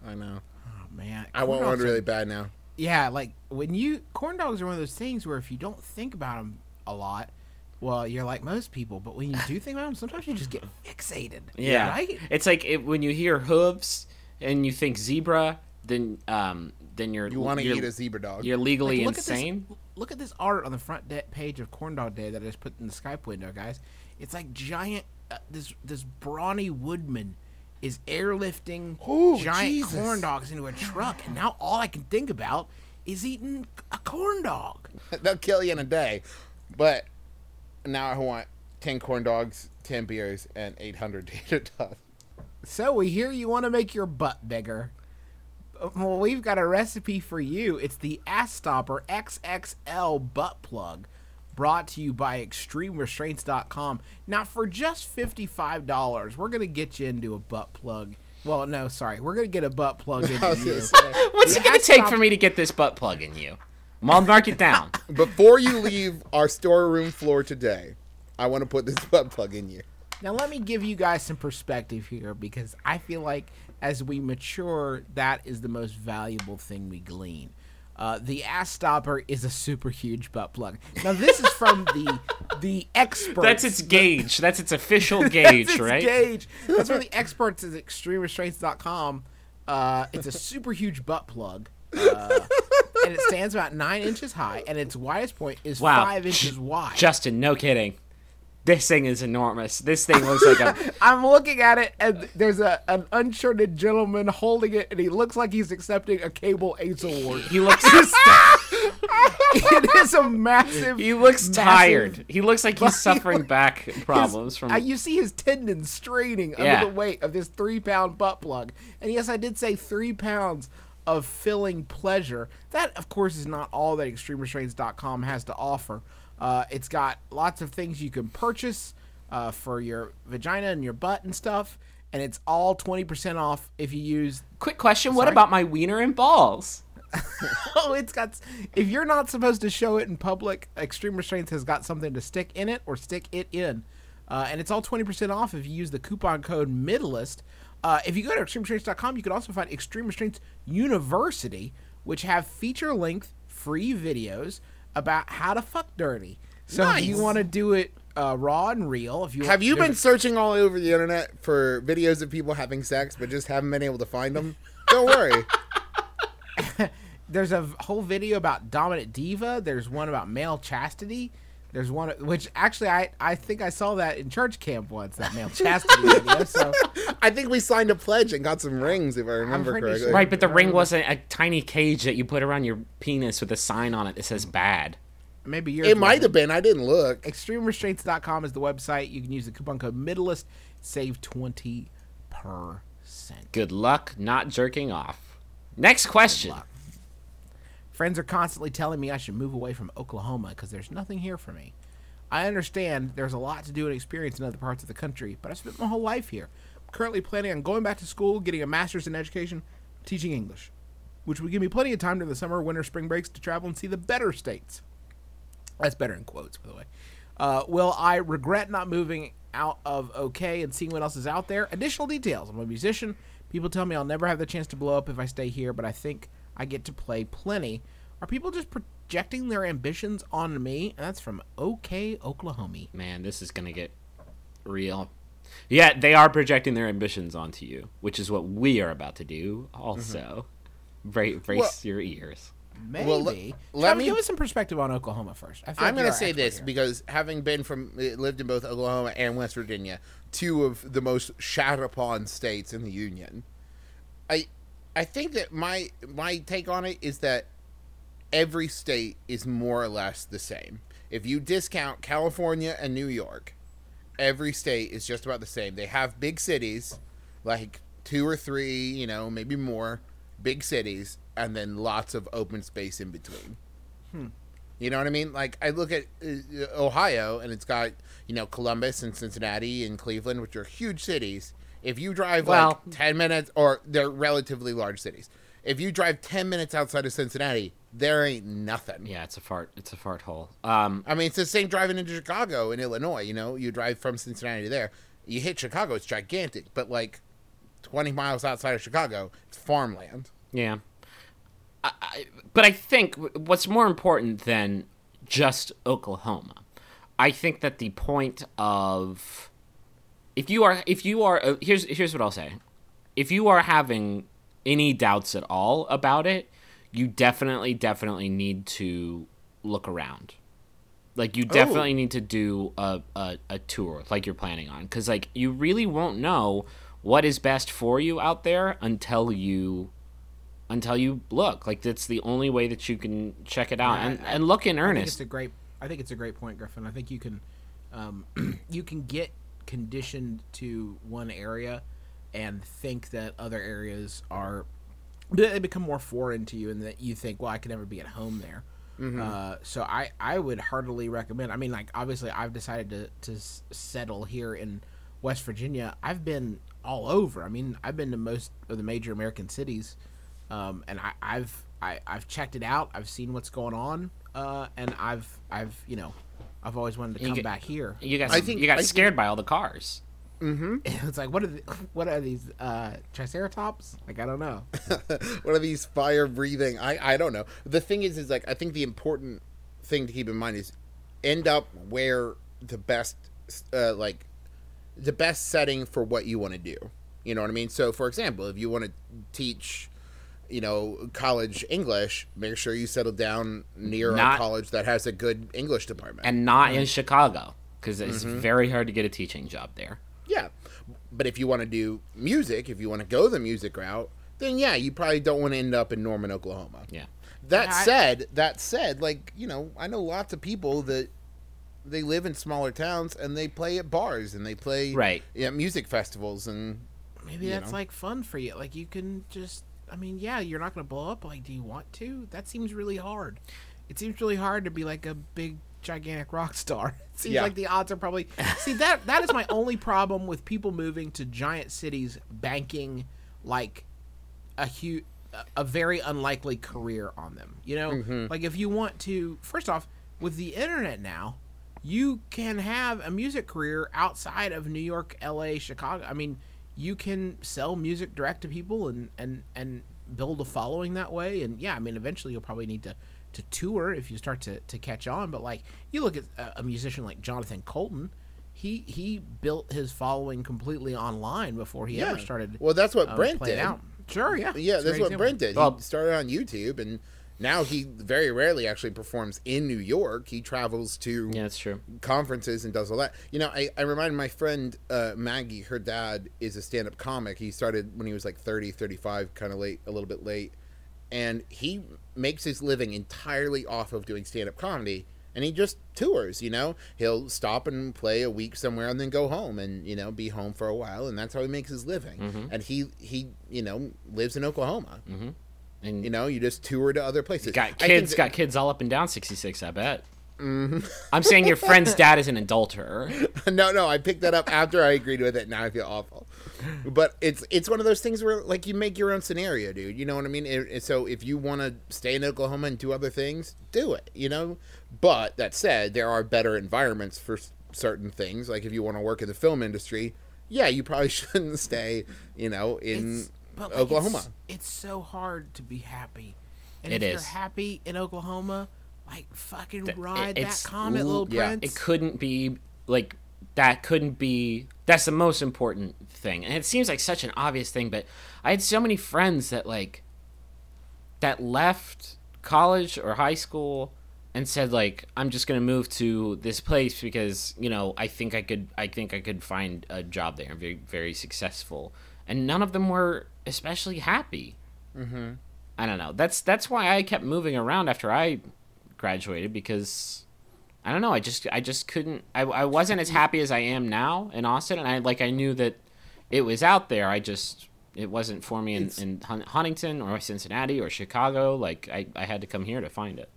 I know. Oh, man, I want one dogs are- really bad now. Yeah, like when you corn dogs are one of those things where if you don't think about them a lot, well, you're like most people. But when you do think about them, sometimes you just get fixated. Yeah, right. It's like it, when you hear hooves and you think zebra, then um, then you're You want to eat a zebra dog. You're legally Like, look insane. At this, look at this art on the front de- page of Corn Dog Day that I just put in the Skype window, guys. It's like giant. Uh, this this brawny woodman is airlifting Ooh, giant Jesus. corn dogs into a truck, and now all I can think about is eating a corn dog. They'll kill you in a day. But now I want 10 corn dogs, 10 beers, and 800 tater tots. So we hear you want to make your butt bigger. Uh, Well, we've got a recipe for you. It's the Ass Stopper XXL butt plug, brought to you by ExtremeRestraints.com. Now, for just $55, we're going to get you into a butt plug. Well, no, sorry. We're going to get a butt plug into was you. gonna say. What's it gonna take stopped- for me to get this butt plug in you? I'll mark it down. Before you leave our storeroom floor today, I want to put this butt plug in you. Now, let me give you guys some perspective here because I feel like as we mature, that is the most valuable thing we glean. Uh, the ass stopper is a super huge butt plug. Now, this is from the the experts. That's its gauge. That's its official gauge, That's its right? Gauge. That's from the experts at extremerestraints.com. Uh, it's a super huge butt plug. Uh, and it stands about nine inches high, and its widest point is Wow. five inches wide. Justin, no kidding. This thing is enormous. This thing looks like a. I'm looking at it, and there's a an unshirted gentleman holding it, and he looks like he's accepting a cable ace award. He looks. it is a massive. He looks massive- tired. He looks like he's suffering back his- problems from. uh, you see his tendons straining Yeah. under the weight of this three pound butt plug. And yes, I did say three pounds of filling pleasure. That, of course, is not all that ExtremeRestraints.com has to offer. Uh, it's got lots of things you can purchase uh, for your vagina and your butt and stuff. And it's all 20% off if you use Quick question: What about my wiener and balls? oh, it's got. If you're not supposed to show it in public, Extreme Restraints has got something to stick in it or stick it in, uh, and it's all twenty percent off if you use the coupon code Middleist. Uh, if you go to extremerestraints.com, you can also find Extreme Restraints University, which have feature-length free videos about how to fuck dirty. So if you want to do it uh, raw and real, if you Have you been a- searching all over the internet for videos of people having sex but just haven't been able to find them? Don't worry. there's a whole video about dominant diva. There's one about male chastity. There's one which actually I I think I saw that in church camp once that male chastity video. So I think we signed a pledge and got some rings, if I remember pretty correctly. sure. Right, but the ring wasn't a tiny cage that you put around your penis with a sign on it that says "bad." maybe yours It might wasn't. have been. I didn't look. ExtremeRestraints.com is the website. You can use the coupon code Middleist, save twenty percent. Good luck not jerking off. Next question. Friends are constantly telling me I should move away from Oklahoma because there's nothing here for me. I understand there's a lot to do and experience in other parts of the country, but I spent my whole life here. I'm currently planning on going back to school, getting a master's in education, teaching English, which would give me plenty of time during the summer, winter, spring breaks to travel and see the better states. That's better in quotes, by the way. Uh, will I regret not moving out of OK and seeing what else is out there? Additional details. I'm a musician. People tell me I'll never have the chance to blow up if I stay here, but I think I get to play plenty. Are people just projecting their ambitions on me? And that's from OK, Oklahoma. Man, this is gonna get real. Yeah, they are projecting their ambitions onto you, which is what we are about to do. Also, Bra- brace Well- your ears. Maybe. Well, let- let Travis, me- give us some perspective on Oklahoma first. I feel I'm going to say this here. because having been from uh, lived in both Oklahoma and West Virginia, two of the most shat upon states in the union. I I think that my my take on it is that every state is more or less the same. If you discount California and New York, every state is just about the same. They have big cities, like two or three, you know, maybe more big cities, and then lots of open space in between. You know what I mean? Like I look at uh, Ohio, and it's got you know Columbus and Cincinnati and Cleveland, which are huge cities. If you drive Well- like ten minutes, or they're relatively large cities. If you drive ten minutes outside of Cincinnati, there ain't nothing. Yeah, it's a fart. It's a fart hole. Um, I mean, it's the same driving into Chicago in Illinois. You know, you drive from Cincinnati to there. You hit Chicago, it's gigantic, but like twenty miles outside of Chicago, it's farmland. Yeah. I, I, but I think what's more important than just Oklahoma, I think that the point of if you are if you are uh, here's here's what I'll say, if you are having any doubts at all about it, you definitely definitely need to look around. Like you definitely need to do a, a, a tour like you're planning on because like you really won't know what is best for you out there until you until you look like that's the only way that you can check it out Yeah, and, I- and look in I earnest it's a great. I think it's a great point, Griffin. I think you can, um, you can get conditioned to one area, and think that other areas are they become more foreign to you, and that you think, well, I could never be at home there. Uh, so I I would heartily recommend. I mean, like obviously, I've decided to to s- settle here in West Virginia. I've been all over. I mean, I've been to most of the major American cities um, and I, I've I, I've checked it out. I've seen what's going on, uh, and I've I've you know I've always wanted to You come get- back here. you got I think- you got I think- scared by all the cars Mm-hmm. it's like what are the, what are these uh, triceratops? Like I don't know. What are these fire breathing? I I don't know. The thing is, is like I think the important thing to keep in mind is end up where the best uh, like the best setting for what you want to do. You know what I mean? So, for example, if you want to teach, you know, college English, make sure you settle down near a college that has a good English department. and not in Chicago because it's Mm-hmm. very hard to get a teaching job there. Yeah. But if you want to do music, if you want to go the music route, then yeah, you probably don't want to end up in Norman, Oklahoma. Yeah. That I- said, that said, like, you know, I know lots of people that they live in smaller towns and they play at bars and they play Right. yeah, music festivals and Maybe You that's know? like fun for you. Like you can just. I mean, yeah, you're not gonna blow up. Like, do you want to? That seems really hard. It seems really hard to be like a big gigantic rock star. It seems Yeah. like the odds are probably see that that is my only problem with people moving to giant cities banking like a huge a very unlikely career on them. You know, Mm-hmm. like if you want to first off with the internet now, you can have a music career outside of New York, LA, Chicago. I mean, you can sell music direct to people and and and build a following that way and yeah, I mean eventually you'll probably need to to tour if you start to, to catch on. But like you look at a, a musician like Jonathan Coulton, he he built his following completely online before he ever started. Well, that's what um, Brent did. Out. Sure, yeah, yeah, It's a that's what example. Brent did. Well- he started on YouTube and now he very rarely actually performs in New York. He travels to Yeah, that's true. conferences and does all that. You know, I, I reminded my friend uh, Maggie, her dad is a stand up comic. He started when he was like 30, 35, kind of late, a little bit late. And he makes his living entirely off of doing stand up comedy. And he just tours, you know? He'll stop and play a week somewhere and then go home and, you know, be home for a while. And that's how he makes his living. And he, he, you know, lives in Oklahoma. And You know, you just tour to other places. got kids, that- got kids all up and down 66, I bet. Mm-hmm. I'm saying your friend's dad is an adulterer. no, no, I picked that up after I agreed with it. Now I feel awful. but it's it's one of those things where like you make your own scenario, dude. You know what I mean? It- it- so if you want to stay in Oklahoma and do other things, do it. You know. But that said, there are better environments for s- certain things. Like if you want to work in the film industry, yeah, you probably shouldn't stay. You know, in It's- but, like, Oklahoma. It's, it's so hard to be happy. And It if is. you're happy in Oklahoma, like fucking Th- ride it's that comet, little yeah. prince. it couldn't be like that couldn't be that's the most important thing and it seems like such an obvious thing but i had so many friends that like that left college or high school and said like i'm just going to move to this place because you know i think i could i think i could find a job there and be very successful and none of them were especially happy mm-hmm. i don't know that's that's why i kept moving around after i graduated because I don't know. I just I just couldn't. I, I wasn't as happy as I am now in Austin, and I like I knew that it was out there. I just it wasn't for me in, in Hun- Huntington or Cincinnati or Chicago. Like I, I had to come here to find it.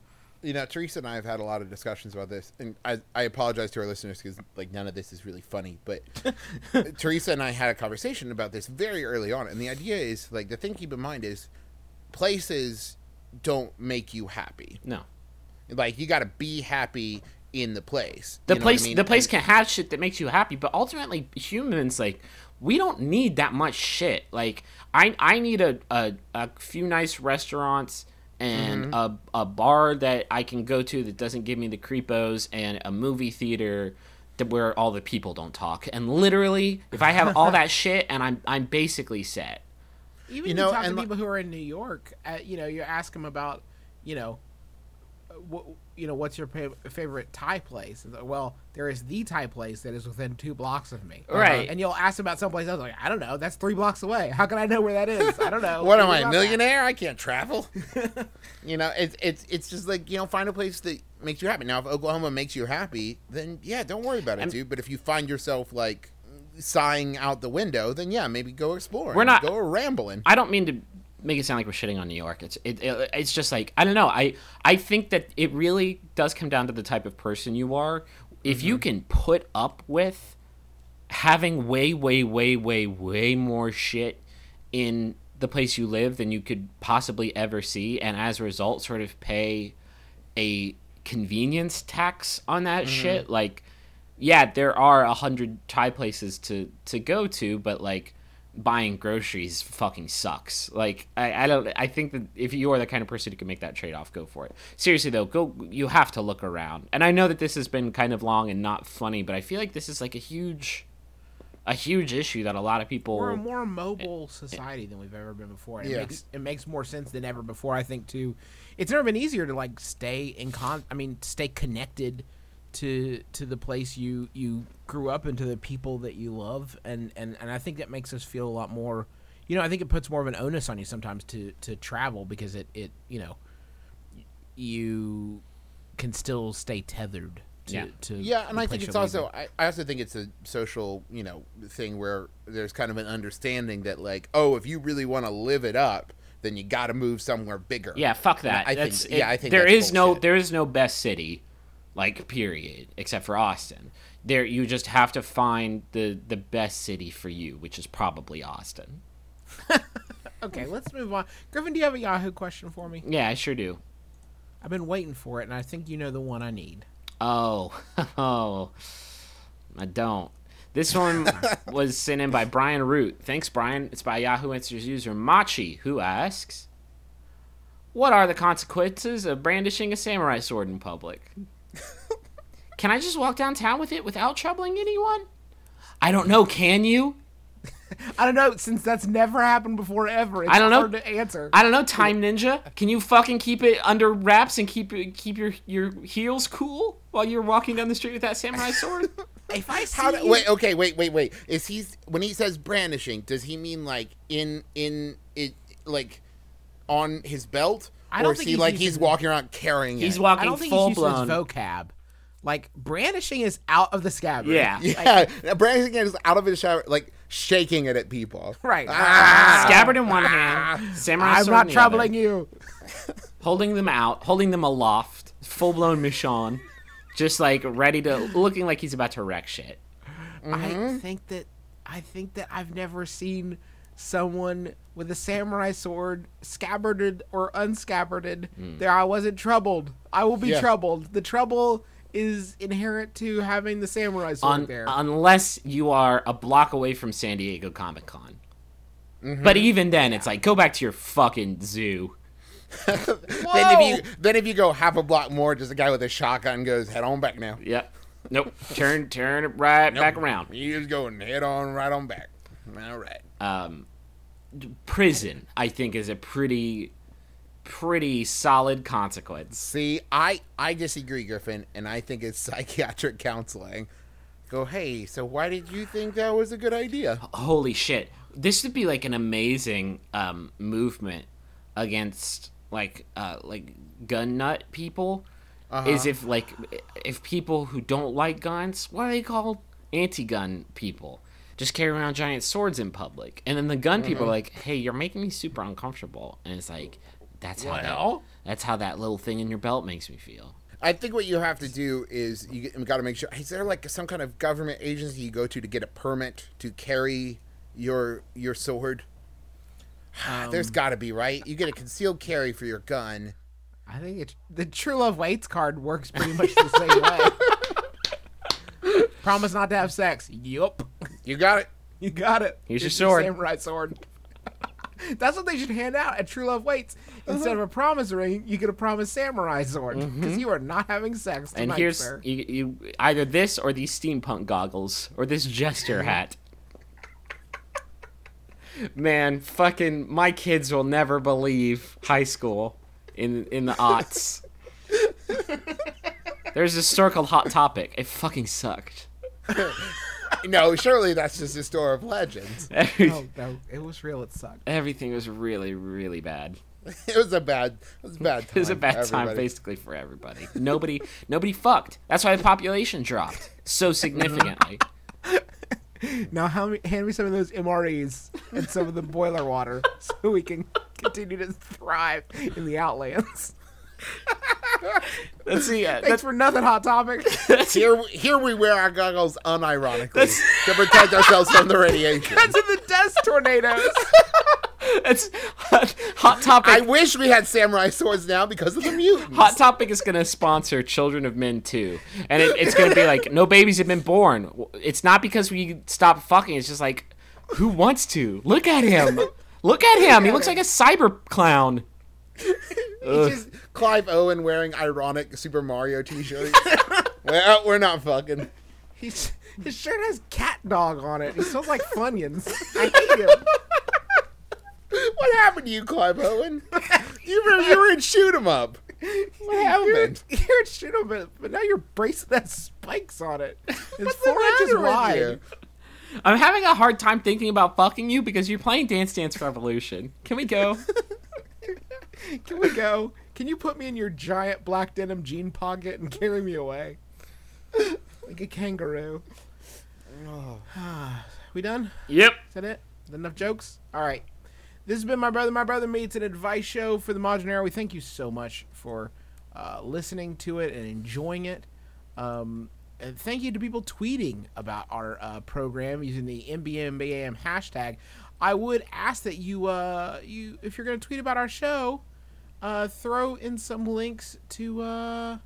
You know, Teresa and I have had a lot of discussions about this, and I, I apologize to our listeners because like none of this is really funny. But Teresa and I had a conversation about this very early on, and the idea is like the thing to keep in mind is places don't make you happy. No, Like you got to be happy in the place. the You know what I place mean? the place And- can have shit that makes you happy, but ultimately humans like we don't need that much shit. Like I I need a a, a few nice restaurants and Mm-hmm. a a bar that I can go to that doesn't give me the creepos and a movie theater that where all the people don't talk. And literally, if I have all that shit and I'm I'm basically set. Even You you talk to and li- people who are in New York, uh, you know, you ask them about, you know, uh, what you know, what's your pa- favorite Thai place? Like, well, there is the Thai place that is within two blocks of me. Uh-huh. Right. And you'll ask about someplace else, like, I don't know, that's three blocks away. How can I know where that is? I don't know. What am I, a about that. millionaire? I can't travel. you know, it's it's it's just like you know, find a place that makes you happy. Now, if Oklahoma makes you happy, then yeah, don't worry about it, And- dude. But if you find yourself like sighing out the window, then yeah, maybe go exploring. We're not- go rambling. I don't mean to make it sound like we're shitting on New York. It's it, it it's just like I don't know. I I think that it really does come down to the type of person you are. If you mm-hmm. can put up with having way way way way way more shit in the place you live than you could possibly ever see and as a result sort of pay a convenience tax on that mm-hmm. shit like yeah there are a hundred thai places to to go to but like buying groceries fucking sucks like I, I don't i think that if you are the kind of person who can make that trade-off go for it seriously though go you have to look around and i know that this has been kind of long and not funny but i feel like this is like a huge a huge issue that a lot of people We're a more mobile eh, eh. society than we've ever been before. and It Yeah. makes it makes more sense than ever before. I think too. It's never been easier to like stay in con. I mean, stay connected to to the place you you grew up and to the people that you love, and and and I think that makes us feel a lot more. You know, I think it puts more of an onus on you sometimes to to travel because it it you know you can still stay tethered to Yeah. to Yeah, and I think it's also. I, I also think it's a social, you know, thing where there's kind of an understanding that like, oh, if you really want to live it up, then you got to move somewhere bigger. Yeah, fuck And that. I That's, think, yeah, I think there is that's is no there is no best city, like period, except for Austin. There, you just have to find the the best city for you, which is probably Austin. Okay, let's move on. Griffin, do you have a Yahoo question for me? Yeah, I sure do. I've been waiting for it, and I think you know the one I need. Oh, oh, I don't. This one was sent in by Brian Root. Thanks, Brian. It's by Yahoo Answers user Machi, who asks, "What are the consequences of brandishing a samurai sword in public? Can I just walk downtown with it without troubling anyone? I don't know. Can you? I don't know, since that's never happened before ever. It's I don't know. hard to answer. I don't know. Time Ninja, can you fucking keep it under wraps and keep keep your your heels cool while you're walking down the street with that samurai sword?" if I see How do, wait, okay, wait, wait, wait. Is he when he says brandishing? Does he mean like in in it like on his belt, I don't is think he he's like using- he's walking around carrying He's it? I walking don't think full he's using blown. his vocab. Like brandishing is out of the scabbard. Yeah. Yeah, brandishing it is out of his shower, like shaking it at people. Right. Ah! Scabbard in one hand, samurai sword. I'm sword not in the troubling other, you. holding them out, holding them aloft, full blown Michonne, just like ready to, looking like he's about to wreck shit. I think that I think that I've never seen someone with a samurai sword scabbarded or unscabbarded. There, I wasn't troubled. I will be Yeah. troubled. The trouble is inherent to having the samurai sword Un- there. unless you are a block away from San Diego Comic Con. But even then, it's like go back to your fucking zoo. Then if you then if you go half a block more, just a guy with a shotgun goes head on back now. Yep. Nope. turn turn it right back around. You just going head on right on back. All right. Um, prison, I think, is a pretty pretty solid consequence. See, I I disagree, Griffin, and I think it's psychiatric counseling. Go, hey, so why did you think that was a good idea? Holy shit! This would be like an amazing um, movement against like uh, like gun nut people. Is if like if people who don't like guns, what are they called? Anti-gun people. Just carry around giant swords in public, and then the gun people are like, "Hey, you're making me super uncomfortable," and it's like, "That's how Well? that, that's how that little thing in your belt makes me feel." I think what you have to do is you, got to make sure. Is there like some kind of government agency you go to to get a permit to carry your your sword? Ah, um, there's got to be right. You get a concealed carry for your gun. I think it's the True Love Waits card works pretty much the same way. Promise not to have sex. Yup. You got it. You got it. Here's your It's sword. Samurai sword. That's what they should hand out at True Love Waits. Uh-huh. Instead of a promise ring, you get a promise samurai sword because mm-hmm. you are not having sex tonight, And here's sir. you, you either this or these steampunk goggles or this jester hat. Man, fucking my kids will never believe high school in in the aughts. There's a store called Hot Topic. It fucking sucked. No, surely that's just a store of legends. No, no, it was real. It sucked. everything was really, really bad. It was a bad. It was a bad. Time It was a bad time basically for everybody. Nobody, nobody fucked. That's why the population dropped so significantly. Now, how me, hand me some of those MREs and some of the boiler water so we can continue to thrive in the Outlands. Let's see. Uh, Thanks that's, for nothing, Hot Topic. Here, here we wear our goggles unironically to protect ourselves from the radiation. That's in the dust tornadoes. that's hot, hot topic. I wish we had samurai swords now because of the mutants. Hot Topic is going to sponsor Children of Men too, and it, it's going to be like no babies have been born. It's not because we stopped fucking. It's just like who wants to look at him? Look at him. He looks like a cyber clown. It's just Clive Owen wearing ironic Super Mario t-shirts. well, we're not fucking. He's, his shirt has cat dog on it. He smells like Funyuns. I hate him. What happened to you, Clive Owen? You were you were in shoot 'em up. What happened? You're, you're a shit of but now your bracelet has spikes on it. It's four inches wide. I'm having a hard time thinking about fucking you because you're playing Dance Dance Revolution. Can we go? Can we go? Can you put me in your giant black denim jean pocket and carry me away? Like a kangaroo. we done? yep. Is that it? Is that enough jokes? All right. This has been My Brother, My Brother Me. It's an advice show for the Modern Era. We thank you so much for uh, listening to it and enjoying it. Um, and thank you to people tweeting about our uh, program using the MBMBAM hashtag. I would ask that you, uh, you if you're going to tweet about our show, uh, throw in some links to uh,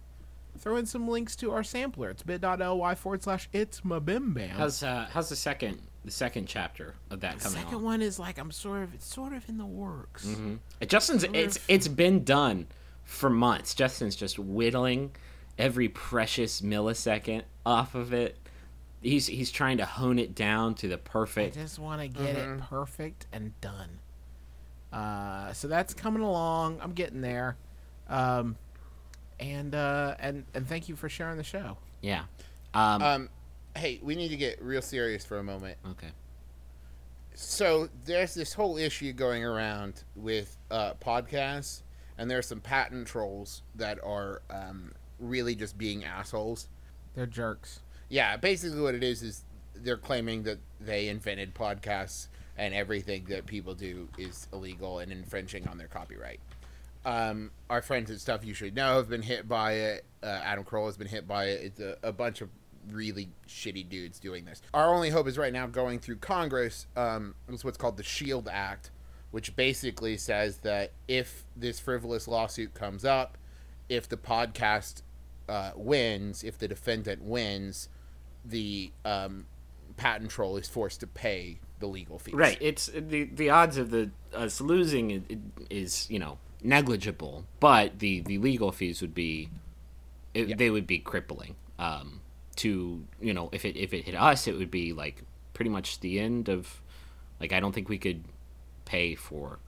throw in some links to our sampler. It's bit.ly forward slash it's my bim bam. How's uh, how's the second the second chapter of that coming? The coming second on? one is like I'm sort of it's sort of in the works. Mm-hmm. Justin's it's it's been done for months. Justin's just whittling every precious millisecond off of it. He's he's trying to hone it down to the perfect. I just want to get it perfect and done. Uh, so that's coming along. I'm getting there. Um, and uh, and and thank you for sharing the show. Yeah. Um, Um, hey, we need to get real serious for a moment. okay. So there's this whole issue going around with uh, podcasts, and there are some patent trolls that are um, really just being assholes. They're jerks. Yeah, basically what it is is they're claiming that they invented podcasts and everything that people do is illegal and infringing on their copyright. Um, our friends at Stuff You Should Know have been hit by it. Uh, Adam Carolla has been hit by it. It's a, a bunch of really shitty dudes doing this. Our only hope is right now going through Congress. Um, is what's called the Shield Act, which basically says that if this frivolous lawsuit comes up, if the podcast uh, wins, if the defendant wins, the um, patent troll is forced to pay the legal fees. Right. It's the the odds of the us losing is you know negligible, but the the legal fees would be it, they would be crippling. Um, to you know if it if it hit us, it would be like pretty much the end of like I don't think we could pay for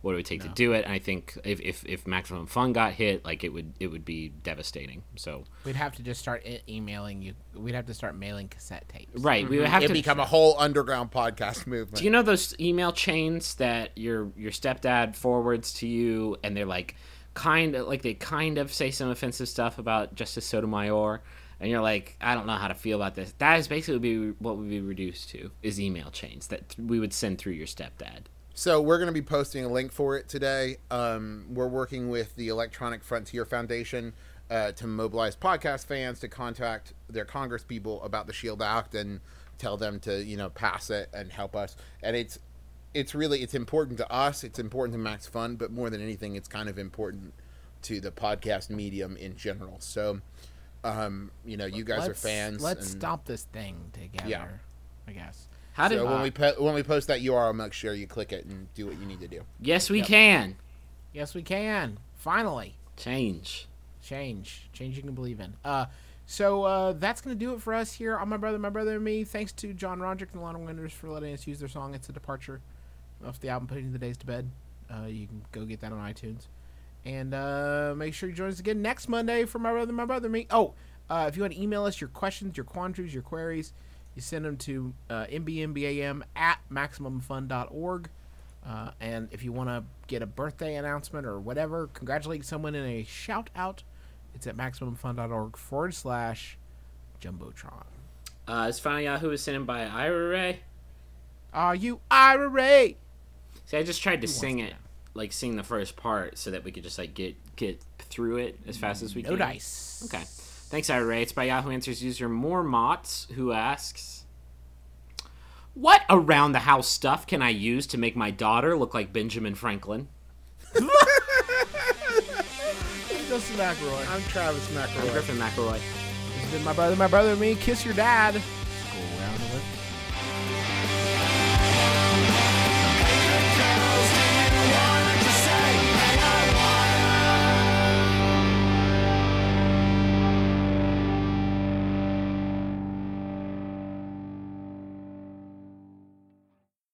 what it would take to do it. And I think if, if if maximum fun got hit, like it would it would be devastating. So We'd have to just start e- emailing you. We'd have to start mailing cassette tapes. right, we would mm-hmm. have It to become a whole underground podcast movement. Do you know those email chains that your your stepdad forwards to you, and they're like kind of like they kind of say some offensive stuff about Justice Sotomayor, and you're like, I don't know how to feel about this. That is basically be what would be reduced to is email chains that we would send through your stepdad. So we're going to be posting a link for it today. Um, we're working with the Electronic Frontier Foundation uh, to mobilize podcast fans to contact their Congress people about the Shield Act and tell them to you know pass it and help us. And it's it's really it's important to us. It's important to Max Fun, but more than anything, it's kind of important to the podcast medium in general. So, um, you know, you guys are Let's- fans. Let's and- stop this thing together. Yeah. I guess. How did So when we po- when we post that URL, make sure you click it and do what you need to do. yes we can. Yes, we can. Finally. change. change. Change you can believe in. Uh so uh that's gonna do it for us here. On my brother my brother and me. Thanks to john roderick and the Long Winters for letting us use their song it's a departure off the album putting the days to bed. Uh you can go get that on itunes. And uh make sure you join us again next monday for my brother my brother and me. Oh uh if you want to email us your questions your quandaries your queries you send them to uh, mbmbam at maximumfun.org uh, and if you want to get a birthday announcement or whatever, congratulate someone in a shout out, it's at maximumfun.org forward slash jumbotron. Uh, this final Yahoo is sent in by Ira Ray. Are you IRA? Ray? See, I just tried to wants sing it, like sing the first part, so that we could just like get get through it as fast as we No can. dice. Okay. Thanks, Ira Ray. It's by Yahoo Answers user More Mots, who asks, "What around the house stuff can I use to make my daughter look like Benjamin Franklin?" Justin McElroy. I'm Travis McElroy. I'm McElroy. Griffin McElroy. This has been my brother, my brother and me. Kiss your dad.